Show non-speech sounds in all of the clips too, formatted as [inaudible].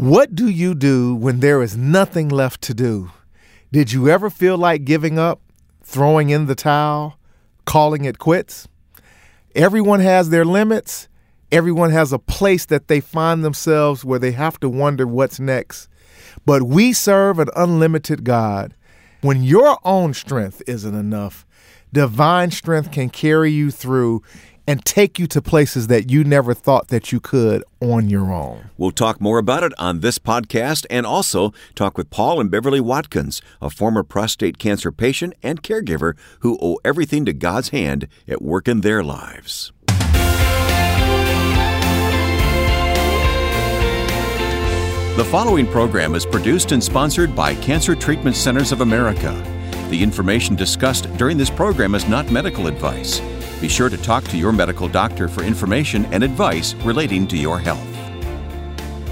What do you do when there is nothing left to do? Did you ever feel like giving up, throwing in the towel, calling it quits? Everyone has their limits. Everyone has a place that they find themselves where they have to wonder what's next. But we serve an unlimited God. When your own strength isn't enough, divine strength can carry you through and take you to places that you never thought that you could on your own. We'll talk more about it on this podcast and also talk with Paul and Beverly Watkins, a former prostate cancer patient and caregiver who owe everything to God's hand at work in their lives. The following program is produced and sponsored by Cancer Treatment Centers of America. The information discussed during this program is not medical advice. Be sure to talk to your medical doctor for information and advice relating to your health.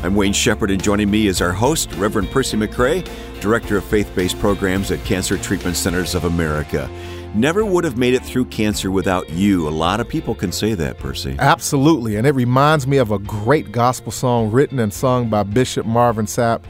I'm Wayne Shepherd, and joining me is our host, Reverend Percy McCray, Director of Faith Based Programs at Cancer Treatment Centers of America. Never would have made it through cancer without you. A lot of people can say that, Percy. Absolutely. And it reminds me of a great gospel song written and sung by Bishop Marvin Sapp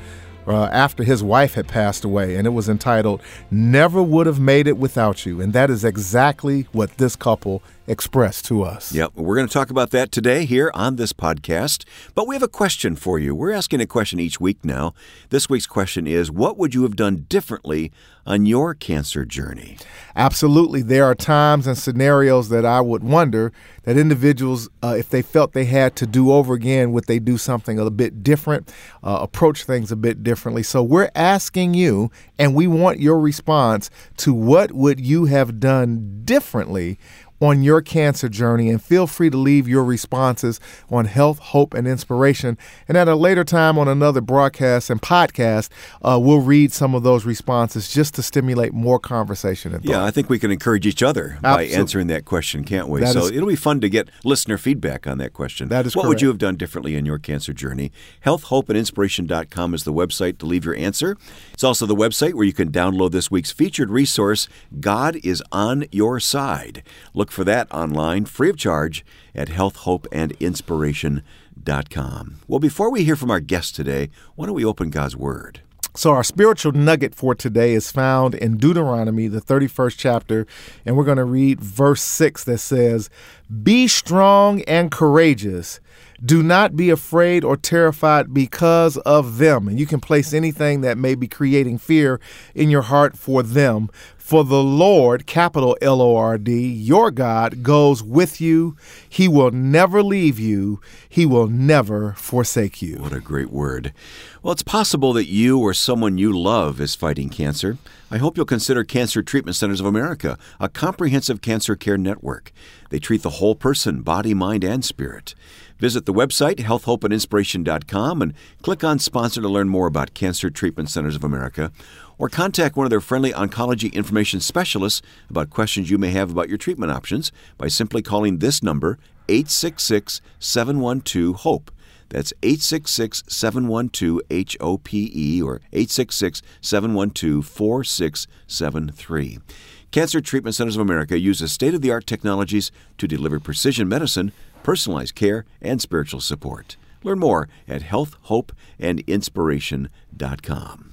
uh, after his wife had passed away, and it was entitled Never Would Have Made It Without You. And that is exactly what this couple expressed to us. Yep, we're going to talk about that today here on this podcast. But we have a question for you. We're asking a question each week now. This week's question is What would you have done differently on your cancer journey? Absolutely. There are times and scenarios that I would wonder that individuals, uh, if they felt they had to do over again, would they do something a bit different, uh, approach things a bit differently? So we're asking you, and we want your response to what would you have done differently on your cancer journey and feel free to leave your responses on health, hope, and inspiration. And at a later time on another broadcast and podcast, uh, we'll read some of those responses just to stimulate more conversation. And yeah, I think we can encourage each other Absolutely. by answering that question, can't we? That so is, it'll be fun to get listener feedback on that question. That is What correct. would you have done differently in your cancer journey? Healthhopeandinspiration.com is the website to leave your answer. It's also the website where you can download this week's featured resource, God is on Your Side. Look Look for that online free of charge at healthhopeandinspiration.com. Well, before we hear from our guest today, why don't we open God's Word? So, our spiritual nugget for today is found in Deuteronomy, the 31st chapter, and we're going to read verse 6 that says, Be strong and courageous. Do not be afraid or terrified because of them. And you can place anything that may be creating fear in your heart for them, for the Lord, capital L O R D, your God, goes with you. He will never leave you, He will never forsake you. What a great word. Well, it's possible that you or someone you love is fighting cancer. I hope you'll consider Cancer Treatment Centers of America, a comprehensive cancer care network. They treat the whole person, body, mind, and spirit. Visit the website, healthhopeandinspiration.com, and click on Sponsor to learn more about Cancer Treatment Centers of America or contact one of their friendly oncology information specialists about questions you may have about your treatment options by simply calling this number 866 712 HOPE. That's 866 712 HOPE or 866 712 4673. Cancer Treatment Centers of America uses state of the art technologies to deliver precision medicine, personalized care, and spiritual support. Learn more at healthhopeandinspiration.com.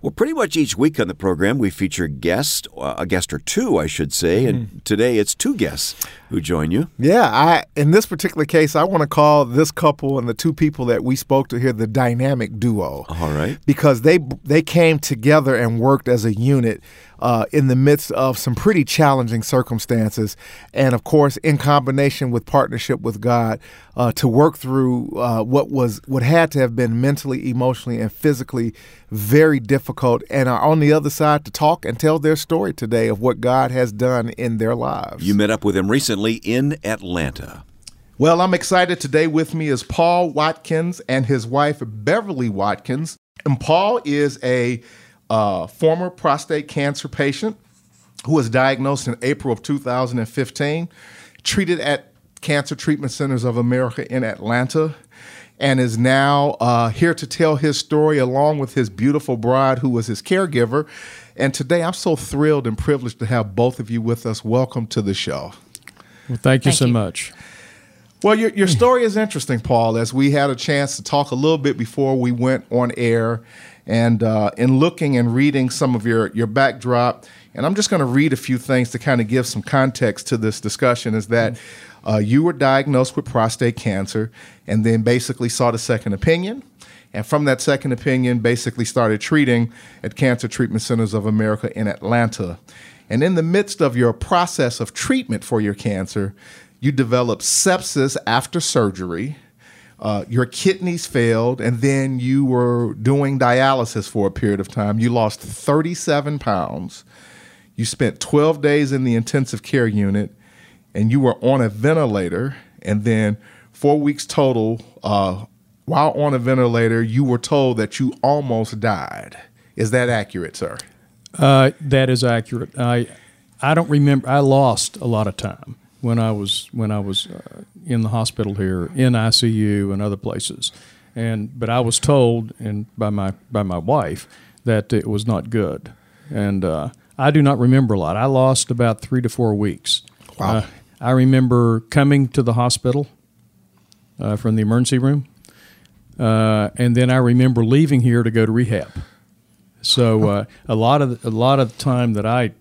Well, pretty much each week on the program, we feature guests, uh, a guest or two, I should say, and mm-hmm. today it's two guests who join you. Yeah, I in this particular case, I want to call this couple and the two people that we spoke to here the dynamic duo. All right, because they they came together and worked as a unit uh, in the midst of some pretty challenging circumstances. And of course, in combination with partnership with God, uh, to work through uh, what was what had to have been mentally, emotionally, and physically very difficult, and are on the other side to talk and tell their story today of what God has done in their lives. You met up with them recently in Atlanta. Well, I'm excited. Today with me is Paul Watkins and his wife, Beverly Watkins. And Paul is a uh, former prostate cancer patient who was diagnosed in April of 2015, treated at Cancer Treatment Centers of America in Atlanta, and is now uh, here to tell his story along with his beautiful bride, who was his caregiver. And today I'm so thrilled and privileged to have both of you with us. Welcome to the show. Well, thank you thank so you. much. Well, your, your story is interesting, Paul, as we had a chance to talk a little bit before we went on air. And uh, in looking and reading some of your, your backdrop, and I'm just going to read a few things to kind of give some context to this discussion, is that uh, you were diagnosed with prostate cancer and then basically sought a second opinion. And from that second opinion, basically started treating at Cancer Treatment Centers of America in Atlanta. And in the midst of your process of treatment for your cancer, you developed sepsis after surgery. Uh, your kidneys failed, and then you were doing dialysis for a period of time. You lost 37 pounds. You spent 12 days in the intensive care unit, and you were on a ventilator. And then four weeks total. Uh, while on a ventilator, you were told that you almost died. Is that accurate, sir? Uh, that is accurate. I I don't remember. I lost a lot of time when I was when I was uh, in the hospital here, in ICU and other places, and but I was told and by my by my wife that it was not good, and uh, I do not remember a lot. I lost about three to four weeks. Wow. Uh, I remember coming to the hospital uh, from the emergency room, uh, and then I remember leaving here to go to rehab. So uh, a lot of a lot of the time that I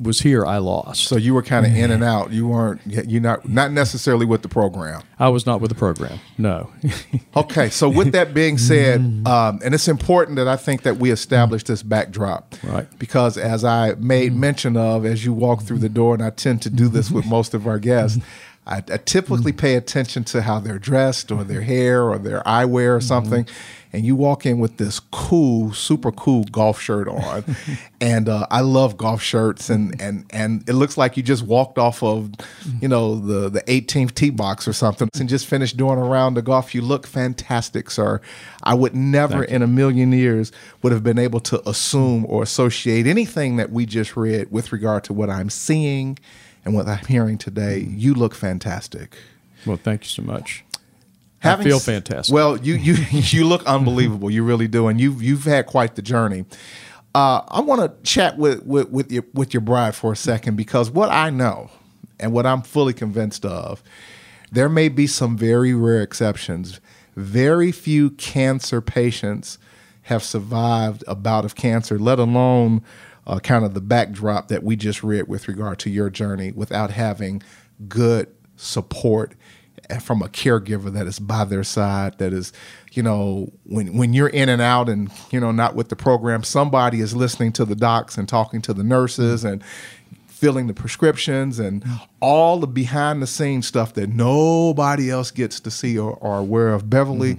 was here, I lost. So you were kind of in and out. You weren't. You not not necessarily with the program. I was not with the program. No. [laughs] Okay. So with that being said, um, and it's important that I think that we establish this backdrop, Right. Because as I made mention of, as you walk through the door, and I tend to do this with [laughs] most of our guests. I, I typically mm. pay attention to how they're dressed or their hair or their eyewear or mm-hmm. something. And you walk in with this cool, super cool golf shirt on, [laughs] and uh, I love golf shirts, and and and it looks like you just walked off of, mm-hmm. you know, the the 18th tee box or something, and just finished doing a round of golf. You look fantastic, sir. I would never in a million years would have been able to assume or associate anything that we just read with regard to what I'm seeing and what I'm hearing today. You look fantastic. well, thank you so much. Having I feel fantastic. Well, you you [laughs] you look unbelievable. You really do, and you've you've had quite the journey. Uh, I want to chat with, with with your with your bride for a second because what I know and what I'm fully convinced of, there may be some very rare exceptions. Very few cancer patients have survived a bout of cancer, let alone uh, kind of the backdrop that we just read with regard to your journey, without having good support from a caregiver that is by their side that is you know when when you're in and out and you know not with the program somebody is listening to the docs and talking to the nurses and filling the prescriptions and all the behind the scenes stuff that nobody else gets to see or, or aware of. Beverly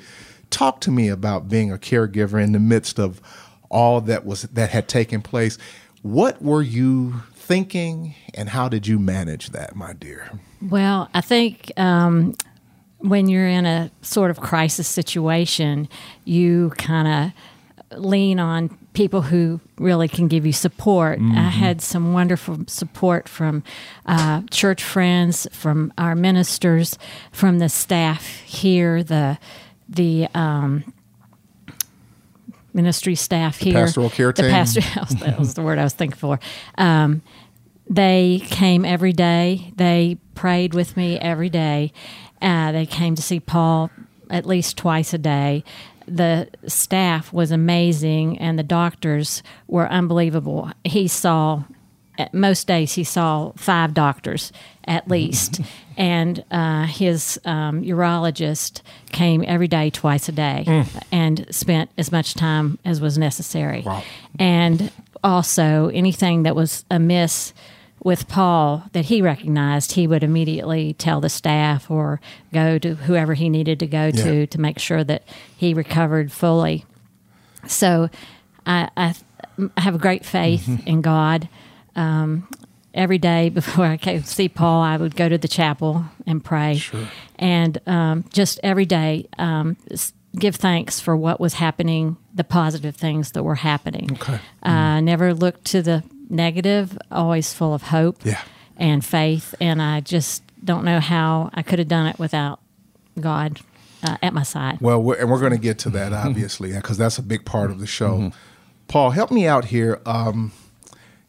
talk to me about being a caregiver in the midst of all that was that had taken place. What were you thinking and how did you manage that my dear? Well, I think um, when you're in a sort of crisis situation, you kind of lean on people who really can give you support. I had some wonderful support from uh, church friends, from our ministers, from the staff here, the the um, ministry staff here, the pastoral care the team? pastor. [laughs] that was the word I was thinking for. Um, they came every day. They prayed with me every day. Uh, they came to see Paul at least twice a day. The staff was amazing, and the doctors were unbelievable. He saw, most days, he saw five doctors at least. and uh, his um, urologist came every day, twice a day, and spent as much time as was necessary. Wow. And also, anything that was amiss with Paul that he recognized, he would immediately tell the staff or go to whoever he needed to go Yeah. to to make sure that he recovered fully. So I, I, I have a great faith in God. Um, every day [laughs] before I came to see Paul, I would go to the chapel and pray. And um, just every day, um, give thanks for what was happening, the positive things that were happening. Okay. Uh, never looked to the negative, always full of hope Yeah. and faith. And I just don't know how I could have done it without God uh, at my side. Well, we're, and we're going to get to that obviously because that's a big part of the show. Paul, help me out here. Um,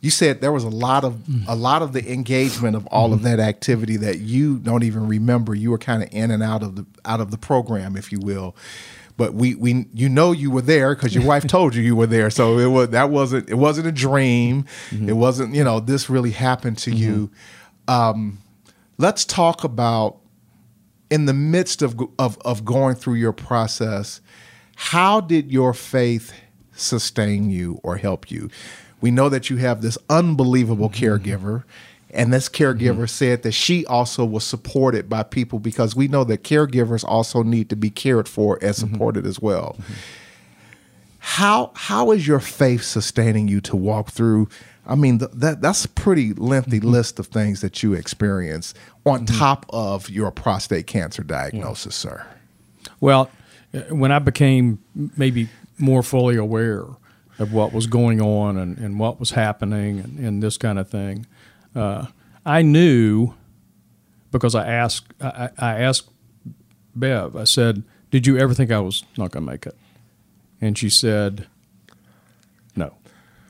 you said there was a lot of mm. a lot of the engagement of all of mm-hmm. that activity that you don't even remember. You were kind of in and out of the out of the program, if you will. But we, we you know you were there because your wife [laughs] told you you were there. So it was that wasn't it wasn't a dream. Mm-hmm. It wasn't you know this really happened to you. Mm-hmm. Um, let's talk about in the midst of, of of going through your process. How did your faith sustain you or help you? We know that you have this unbelievable caregiver, and this caregiver mm-hmm. said that she also was supported by people because we know that caregivers also need to be cared for and mm-hmm. supported as well. Mm-hmm. How how is your faith sustaining you to walk through? I mean, th- that that's a pretty lengthy list of things that you experience on top of your prostate cancer diagnosis, sir. Well, uh, when I became maybe more fully aware of what was going on and, and what was happening and, and this kind of thing, uh, I knew because I asked I, I asked Bev. I said, "Did you ever think I was not going to make it?" And she said, "No,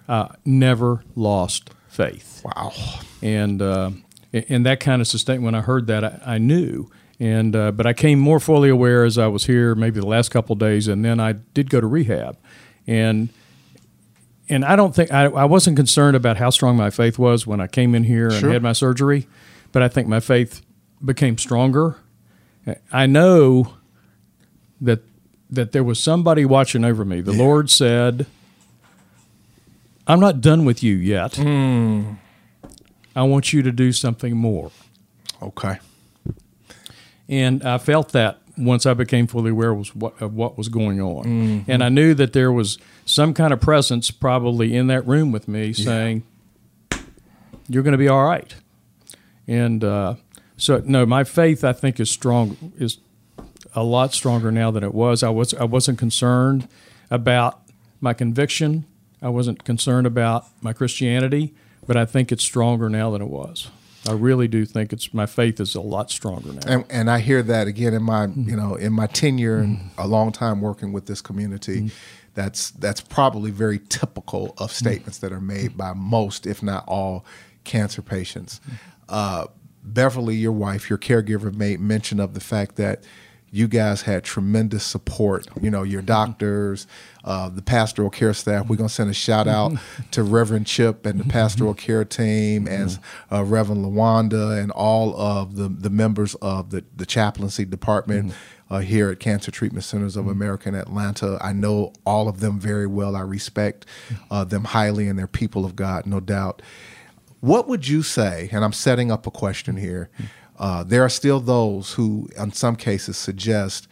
uh, never lost faith." Wow. and uh, and that kind of sustained. When I heard that, I, I knew, and uh, but I came more fully aware as I was here, maybe the last couple of days, and then I did go to rehab, and and I don't think I, I wasn't concerned about how strong my faith was when I came in here Sure. and had my surgery, but I think my faith became stronger. I know that that there was somebody watching over me. The Lord said, "I'm not done with you yet." Hmm. I want you to do something more. Okay. And I felt that once I became fully aware was what, of what was going on. And I knew that there was some kind of presence probably in that room with me saying, You're going to be all right. And uh, so, no, my faith, I think, is strong, is a lot stronger now than it was. I, was, I wasn't concerned about my conviction, I wasn't concerned about my Christianity, but I think it's stronger now than it was. I really do think it's my faith is a lot stronger now. And, and I hear that again in my mm-hmm. you know in my tenure and mm-hmm. a long time working with this community. Mm-hmm. That's that's probably very typical of statements that are made by most, if not all, cancer patients. Uh, Beverly, your wife, your caregiver, made mention of the fact that you guys had tremendous support. You know, your doctors, uh, the pastoral care staff. We're gonna send a shout out [laughs] to Reverend Chip and the pastoral care team, and uh, Reverend Lawanda, and all of the the members of the the chaplaincy department. Uh, here at Cancer Treatment Centers of America in Atlanta, I know all of them very well. I respect uh, them highly, and they're people of God, no doubt. What would you say? And I'm setting up a question here. Uh, there are still those who, in some cases, suggest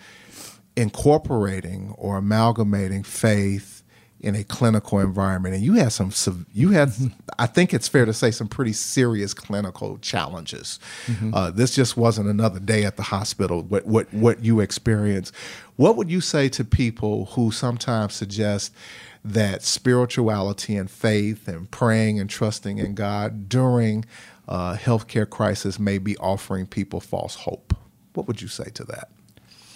incorporating or amalgamating faith in a clinical environment. And you had some, you had, I think it's fair to say, some pretty serious clinical challenges. Uh, this just wasn't another day at the hospital. What what what you experienced. What would you say to people who sometimes suggest? that spirituality and faith and praying and trusting in God during a healthcare crisis may be offering people false hope. What would you say to that?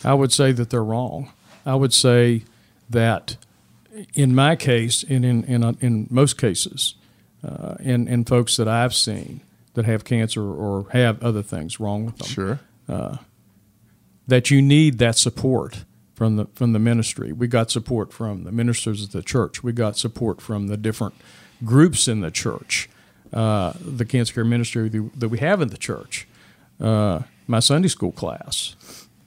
I would say that they're wrong. I would say that in my case, and in in, uh, in most cases, uh, in in folks that I've seen that have cancer or have other things wrong with them, Sure. Uh, that you need that support from the from the ministry. We got support from the ministers of the church. We got support from the different groups in the church. Uh, the cancer care ministry that we have in the church. Uh, my Sunday school class.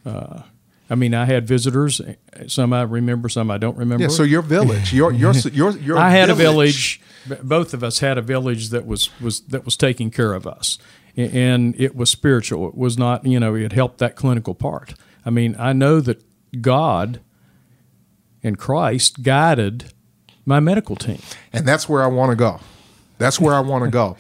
Uh, I mean, I had visitors. Some I remember, some I don't remember. Yeah. So your village, your your [laughs] your your. I had a village. Both of us had a village that was was that was taking care of us, and it was spiritual. It was not, you know, it helped that clinical part. I mean, I know that God and Christ guided my medical team. And that's where I want to go. That's where I want to go.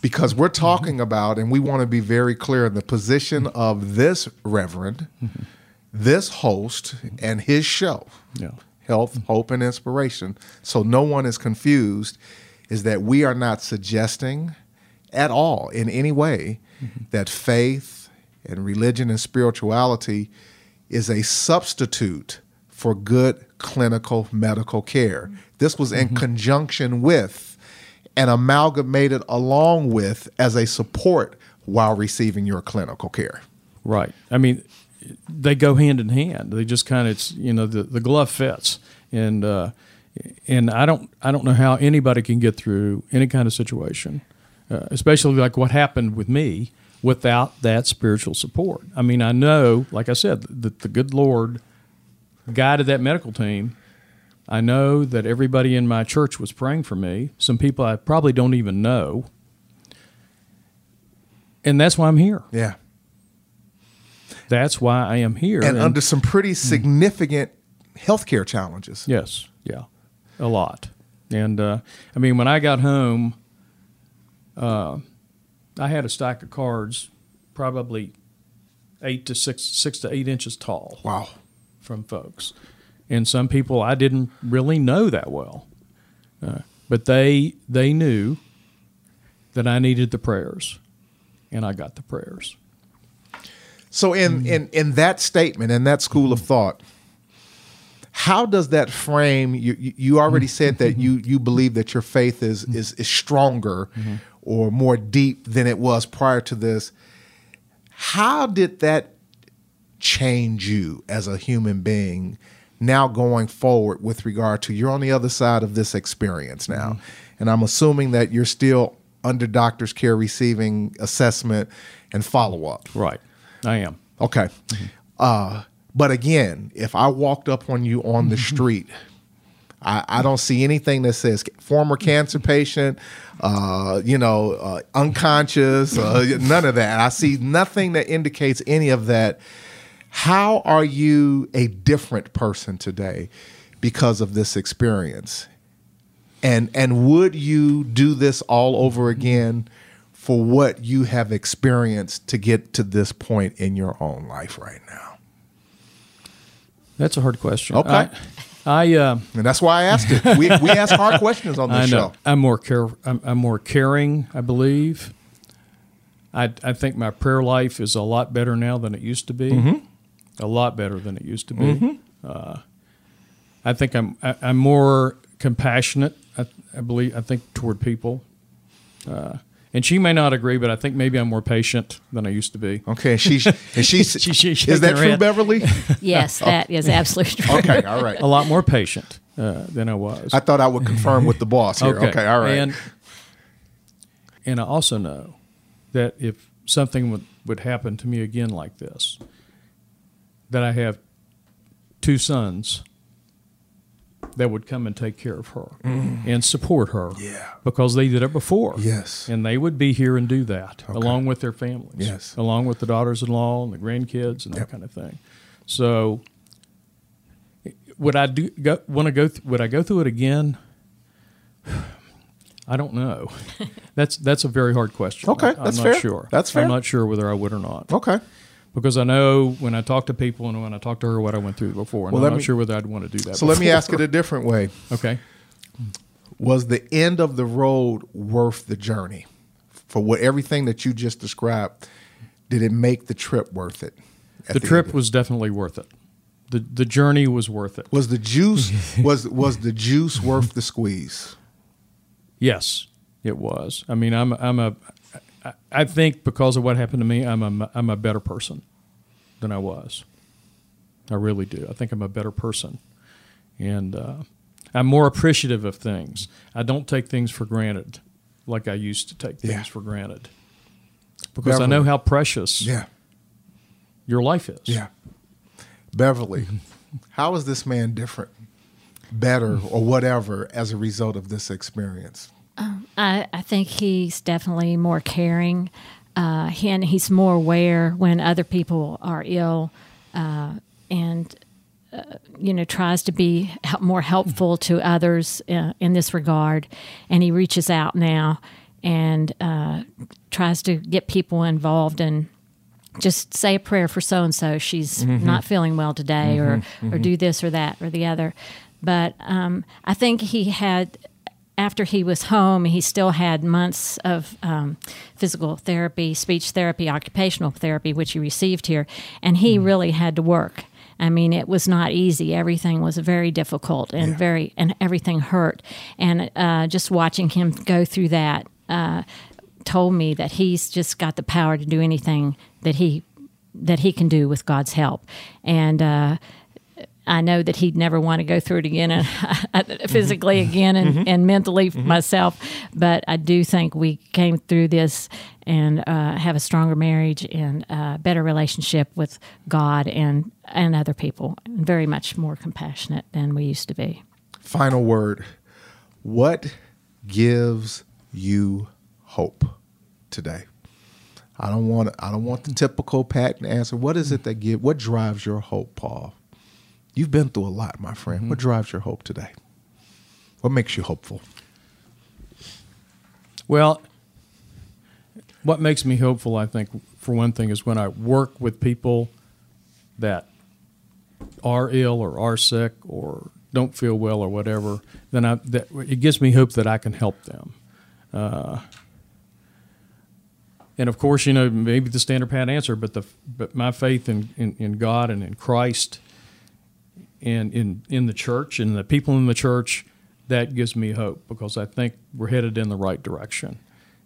Because we're mm-hmm. talking about, and we want to be very clear in the position mm-hmm. of this reverend, mm-hmm. this host, and his show, Yeah. Health, Hope, and Inspiration. So no one is confused, is that we are not suggesting at all in any way that faith and religion and spirituality is a substitute for good clinical medical care. This was in conjunction with and amalgamated along with as a support while receiving your clinical care. Right. I mean, they go hand in hand. They just kind of, you know, the, the glove fits, and uh, and I don't I don't know how anybody can get through any kind of situation, uh, especially like what happened with me, without that spiritual support. I mean, I know, like I said, that the good Lord guided that medical team. I know that everybody in my church was praying for me. Some people I probably don't even know. And that's why I'm here. Yeah. That's why I am here. And, under some pretty significant healthcare challenges. Yes, yeah, a lot. And uh, I mean, when I got home, uh, I had a stack of cards, probably eight to six, six to eight inches tall. Wow. From folks, and some people I didn't really know that well, uh, but they they knew that I needed the prayers, and I got the prayers. So in mm. in in that statement, in that school of thought, how does that frame you you already said that mm-hmm. you you believe that your faith is mm-hmm. is is stronger mm-hmm. or more deep than it was prior to this. How did that change you as a human being now going forward with regard to you're on the other side of this experience now? And I'm assuming that you're still under doctor's care receiving assessment and follow up. Right, I am. Okay. Uh, but again, if I walked up on you on the street, I, I don't see anything that says former cancer patient, uh, you know, uh, unconscious, uh, none of that. I see nothing that indicates any of that. How are you a different person today because of this experience? And and would you do this all over again for what you have experienced to get to this point in your own life right now? That's a hard question. Okay. I, I uh, And that's why I asked it. We, we ask hard [laughs] questions on this show. I'm more care. I'm, I'm more caring. I believe. I I think my prayer life is a lot better now than it used to be. Mm-hmm. A lot better than it used to be. Uh, I think I'm I, I'm more compassionate. I, I believe I think toward people. Uh, and she may not agree, but I think maybe I'm more patient than I used to be. Okay, and she and [laughs] she, She- she is that true, head. Beverly? [laughs] Yes, that is absolutely true. Okay, all right. A lot more patient uh, than I was. I thought I would confirm with the boss here. Okay, all right. And and I also know that if something would, would happen to me again like this, that I have two sons that would come and take care of her and support her. Mm. Yeah. Because they did it before. Yes. And they would be here and do that along with their families. Yes. Along with the daughters in law and the grandkids and that kind of thing. So would I do go, want to go th- would I go through it again? [sighs] I don't know. [laughs] That's that's a very hard question. Okay, I'm that's not fair. sure. That's fair. I'm not sure whether I would or not okay. Because I know when I talk to people and when I talk to her what I went through before, and Well, I'm not me- sure whether I'd want to do that. So let me ask it a different way. Okay. Was the end of the road worth the journey? For what everything that you just described, did it make the trip worth it? at The trip was definitely worth it. the The journey was worth it. was the juice [laughs] was was the juice worth the squeeze? Yes, it was. I mean, I'm I'm a I- think because of what happened to me, I'm a I'm a better person than I was. I really do. I think I'm a better person, and uh, I'm more appreciative of things. I don't take things for granted like I used to take things Yeah. for granted because I know how precious Yeah. your life is. Yeah. Beverly, [laughs] how is this man different, better, or whatever as a result of this experience? I, I think he's definitely more caring, uh, he, and he's more aware when other people are ill, uh, and uh, you know tries to be more helpful to others uh, in this regard. And he reaches out now and uh, tries to get people involved and just say a prayer for so and so. She's not feeling well today, or or do this or that or the other. But um, I think he had after he was home, he still had months of um, physical therapy, speech therapy, occupational therapy, which he received here, and he really had to work. I mean, it was not easy. Everything was very difficult and Yeah. very, and everything hurt. And uh, just watching him go through that uh, told me that he's just got the power to do anything that he that he can do with God's help. And uh, I know that he'd never want to go through it again, uh, [laughs] and physically mm-hmm. again, and, mm-hmm. and mentally mm-hmm. myself. But I do think we came through this and uh, have a stronger marriage and a better relationship with God and and other people, and very much more compassionate than we used to be. Final word. What gives you hope today? I don't want I don't want the typical patent answer. What is it that give what drives your hope, Paul? You've been through a lot, my friend. What drives your hope today? What makes you hopeful? Well, what makes me hopeful, I think, for one thing, is when I work with people that are ill or are sick or don't feel well or whatever, then I, that, it gives me hope that I can help them. Uh, and of course, you know, maybe the standard pat answer, but the but my faith in, in, in God and in Christ and in in the church and the people in the church that gives me hope because I think we're headed in the right direction,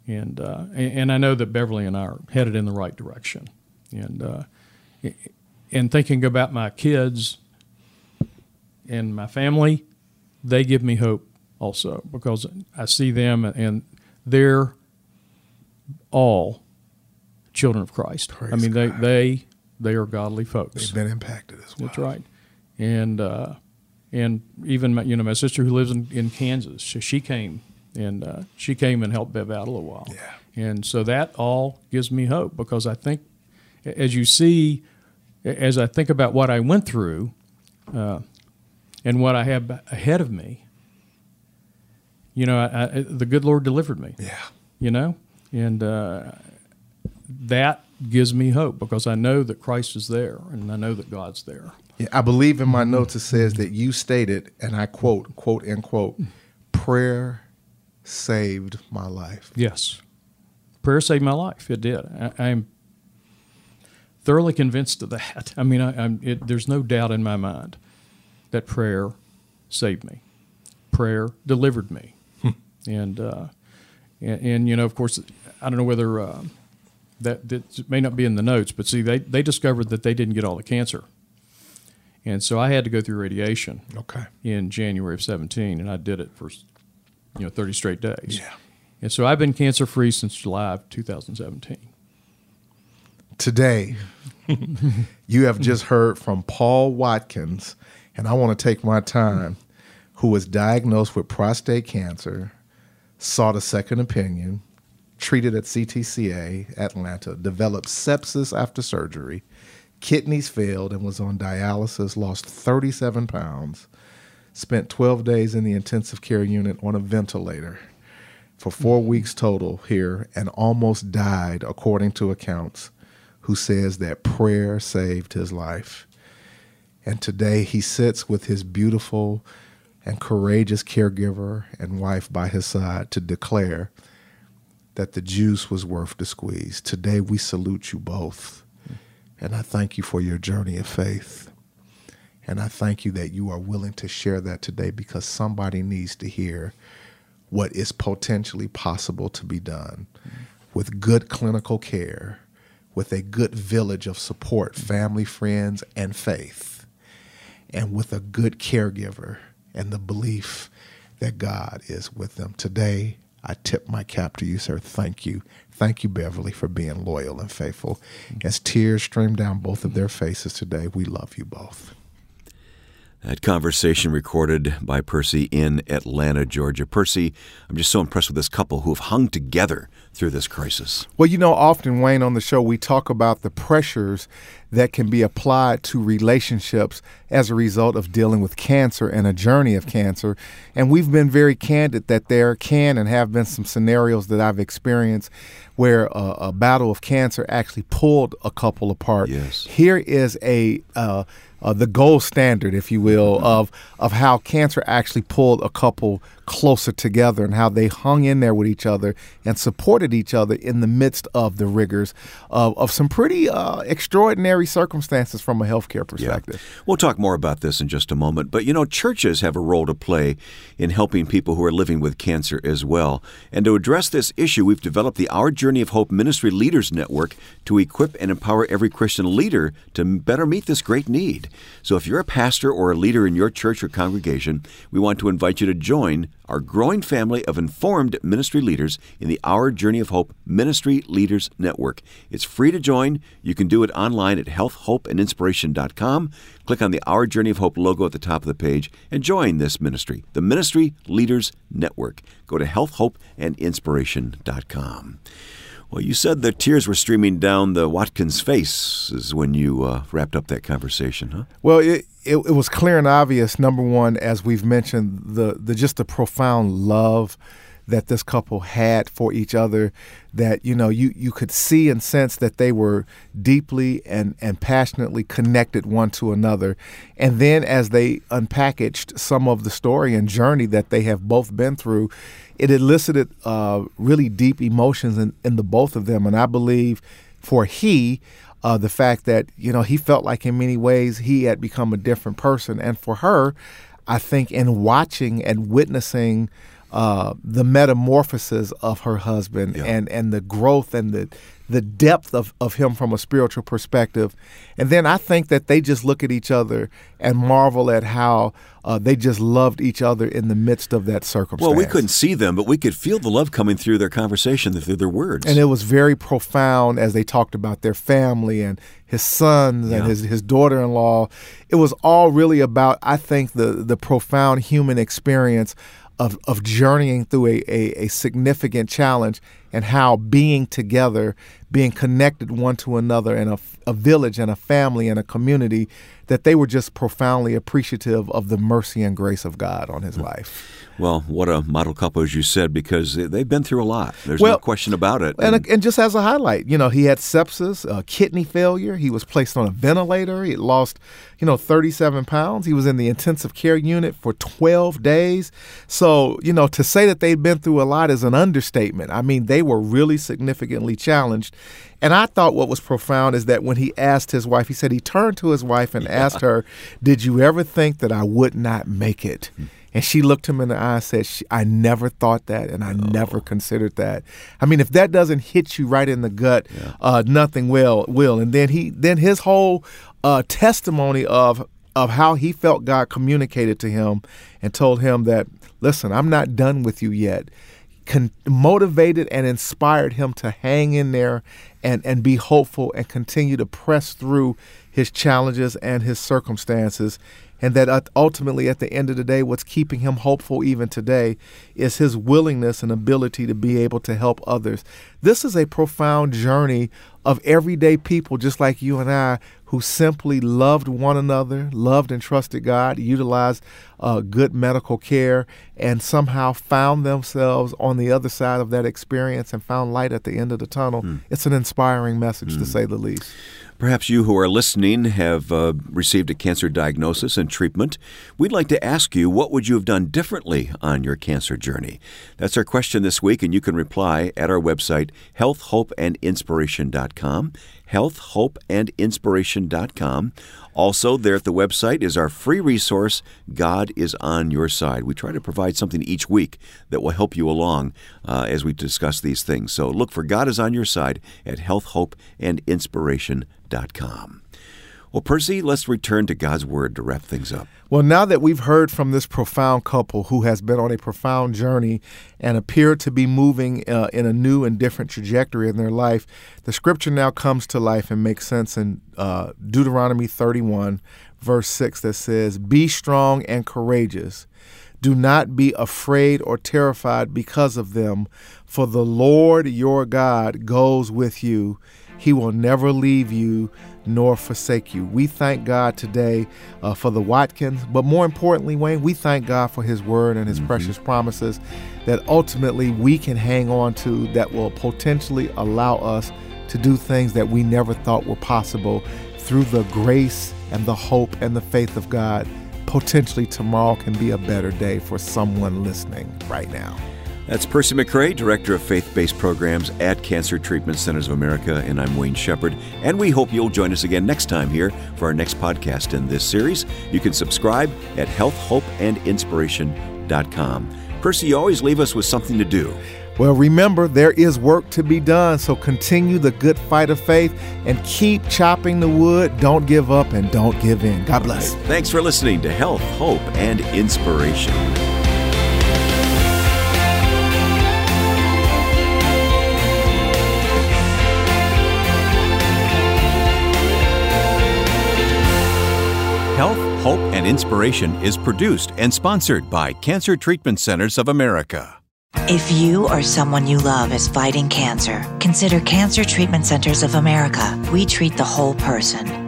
and uh, and, and I know that Beverly and I are headed in the right direction, and uh, and thinking about my kids and my family, they give me hope also because I see them and they're all children of Christ. Praise I mean, they they they are godly folks. They've been impacted as well. That's right. And uh, and even my, you know my sister who lives in, in Kansas, she, she came and uh, she came and helped Bev out a little while. Yeah. And so that all gives me hope because I think, as you see, as I think about what I went through, uh, and what I have ahead of me, you know, I, I, the good Lord delivered me Yeah. you know and uh, that gives me hope because i know that christ is there and i know that god's there Yeah, I believe in my notes it says that you stated, and I quote, quote, end quote, prayer saved my life. yes. Prayer saved my life. It did. I, i'm thoroughly convinced of that. I mean I, I'm, it, there's no doubt in my mind that prayer saved me. Prayer delivered me. And, uh, and and you know of course i don't know whether uh, that, that may not be in the notes but see they, they discovered that they didn't get all the cancer and so i had to go through radiation Okay. in January of 17, and I did it for, you know, 30 straight days. Yeah. And so I've been cancer free since July of 2017. Today, [laughs] you have just heard from Paul Watkins, and I want to take my time, who was diagnosed with prostate cancer, sought a second opinion, treated at CTCA Atlanta, developed sepsis after surgery, kidneys failed and was on dialysis, lost 37 pounds, spent 12 days in the intensive care unit on a ventilator for four mm-hmm. weeks total here, and almost died, according to accounts, who says that prayer saved his life. And today he sits with his beautiful and courageous caregiver and wife by his side to declare that the juice was worth the squeeze. Today we salute you both. And I thank you for your journey of faith. And I thank you that you are willing to share that today because somebody needs to hear what is potentially possible to be done with good clinical care, with a good village of support, family, friends, and faith, and with a good caregiver and the belief that God is with them. Today, I tip my cap to you, sir. Thank you. Thank you, Beverly, for being loyal and faithful. As tears stream down both of their faces today, we love you both. That conversation recorded by Percy in Atlanta, Georgia. Percy, I'm just so impressed with this couple who have hung together through this crisis. Well, you know, often, Wayne, on the show, we talk about the pressures that can be applied to relationships as a result of dealing with cancer and a journey of cancer. And we've been very candid that there can and have been some scenarios that I've experienced where a, a battle of cancer actually pulled a couple apart. Yes. Here is a. Uh, uh, the gold standard, if you will, of of how cancer actually pulled a couple closer together and how they hung in there with each other and supported each other in the midst of the rigors of, of some pretty uh, extraordinary circumstances from a healthcare perspective. Yeah. We'll talk more about this in just a moment. But you know, churches have a role to play in helping people who are living with cancer as well. And to address this issue, we've developed the Our Journey of Hope Ministry Leaders Network to equip and empower every Christian leader to better meet this great need. So if you're a pastor or a leader in your church or congregation, we want to invite you to join our growing family of informed ministry leaders in the Our Journey of Hope Ministry Leaders Network. It's free to join. You can do it online at healthhopeandinspiration.com. Click on the Our Journey of Hope logo at the top of the page and join this ministry, the Ministry Leaders Network. Go to healthhopeandinspiration.com. Well, you said the tears were streaming down the Watkins face when you uh, wrapped up that conversation, huh? Well, it, it, it was clear and obvious. Number one, as we've mentioned, the the just the profound love that this couple had for each other that you know you you could see and sense that they were deeply and and passionately connected one to another and then as they unpackaged some of the story and journey that they have both been through it elicited uh, really deep emotions in, in the both of them and i believe for he uh, the fact that you know he felt like in many ways he had become a different person and for her i think in watching and witnessing uh, the metamorphosis of her husband yeah. and and the growth and the the depth of, of him from a spiritual perspective. And then I think that they just look at each other and marvel at how uh, they just loved each other in the midst of that circumstance. Well, we couldn't see them, but we could feel the love coming through their conversation, through their words. And it was very profound as they talked about their family and his sons and his, his daughter in law. It was all really about, I think, the, the profound human experience of, of journeying through a, a, a, significant challenge and how being together, being connected one to another in a, a village and a family and a community, that they were just profoundly appreciative of the mercy and grace of God on his life. Well, what a model couple, as you said, because they've been through a lot. There's well, no question about it. And, and, and, just as a highlight, you know, he had sepsis, uh, kidney failure. He was placed on a ventilator. He lost, you know, 37 pounds. He was in the intensive care unit for 12 days. So, you know, to say that they've been through a lot is an understatement. I mean, they were really significantly challenged. And I thought what was profound is that when he asked his wife, he said he turned to his wife and yeah. asked her, Did you ever think that I would not make it? Mm-hmm. And she looked him in the eye and said, I never thought that and I oh. never considered that. I mean, if that doesn't hit you right in the gut, yeah. uh, nothing will will. And then he then his whole uh, testimony of of how he felt God communicated to him and told him that, listen, I'm not done with you yet. Con- motivated and inspired him to hang in there and, and be hopeful and continue to press through his challenges and his circumstances. And that ultimately at the end of the day what's keeping him hopeful even today is his willingness and ability to be able to help others. This is a profound journey of everyday people just like you and i who simply loved one another loved and trusted god utilized uh, good medical care and somehow found themselves on the other side of that experience and found light at the end of the tunnel mm. it's an inspiring message mm. to hmm. say the least Perhaps you who are listening have uh, received a cancer diagnosis and treatment. We'd like to ask you what would you have done differently on your cancer journey? That's our question this week, and you can reply at our website, healthhopeandinspiration.com, healthhopeandinspiration.com. Also, there at the website is our free resource, God is on Your Side. We try to provide something each week that will help you along uh, as we discuss these things. So look for God is on Your Side at healthhopeandinspiration.com. Well, Percy, let's return to God's Word to wrap things up. Well, now that we've heard from this profound couple who has been on a profound journey and appear to be moving uh, in a new and different trajectory in their life, the scripture now comes to life and makes sense in uh, Deuteronomy 31, verse 6, that says, Be strong and courageous. Do not be afraid or terrified because of them, for the Lord your God goes with you. He will never leave you nor forsake you. We thank God today uh, for the Watkins, but more importantly, Wayne, we thank God for His word and His mm-hmm. precious promises that ultimately we can hang on to that will potentially allow us to do things that we never thought were possible through the grace and the hope and the faith of God potentially tomorrow can be a better day for someone listening right now. That's Percy McCray, Director of Faith Based Programs at Cancer Treatment Centers of America, and I'm Wayne Shepherd. And we hope you'll join us again next time here for our next podcast in this series. You can subscribe at healthhopeandinspiration.com. Percy, you always leave us with something to do. Well, remember, there is work to be done, so continue the good fight of faith and keep chopping the wood. Don't give up and don't give in. God bless. Thanks for listening to Health, Hope, and Inspiration. Inspiration is produced and sponsored by Cancer Treatment Centers of America. If you or someone you love is fighting cancer, consider Cancer Treatment Centers of America. We treat the whole person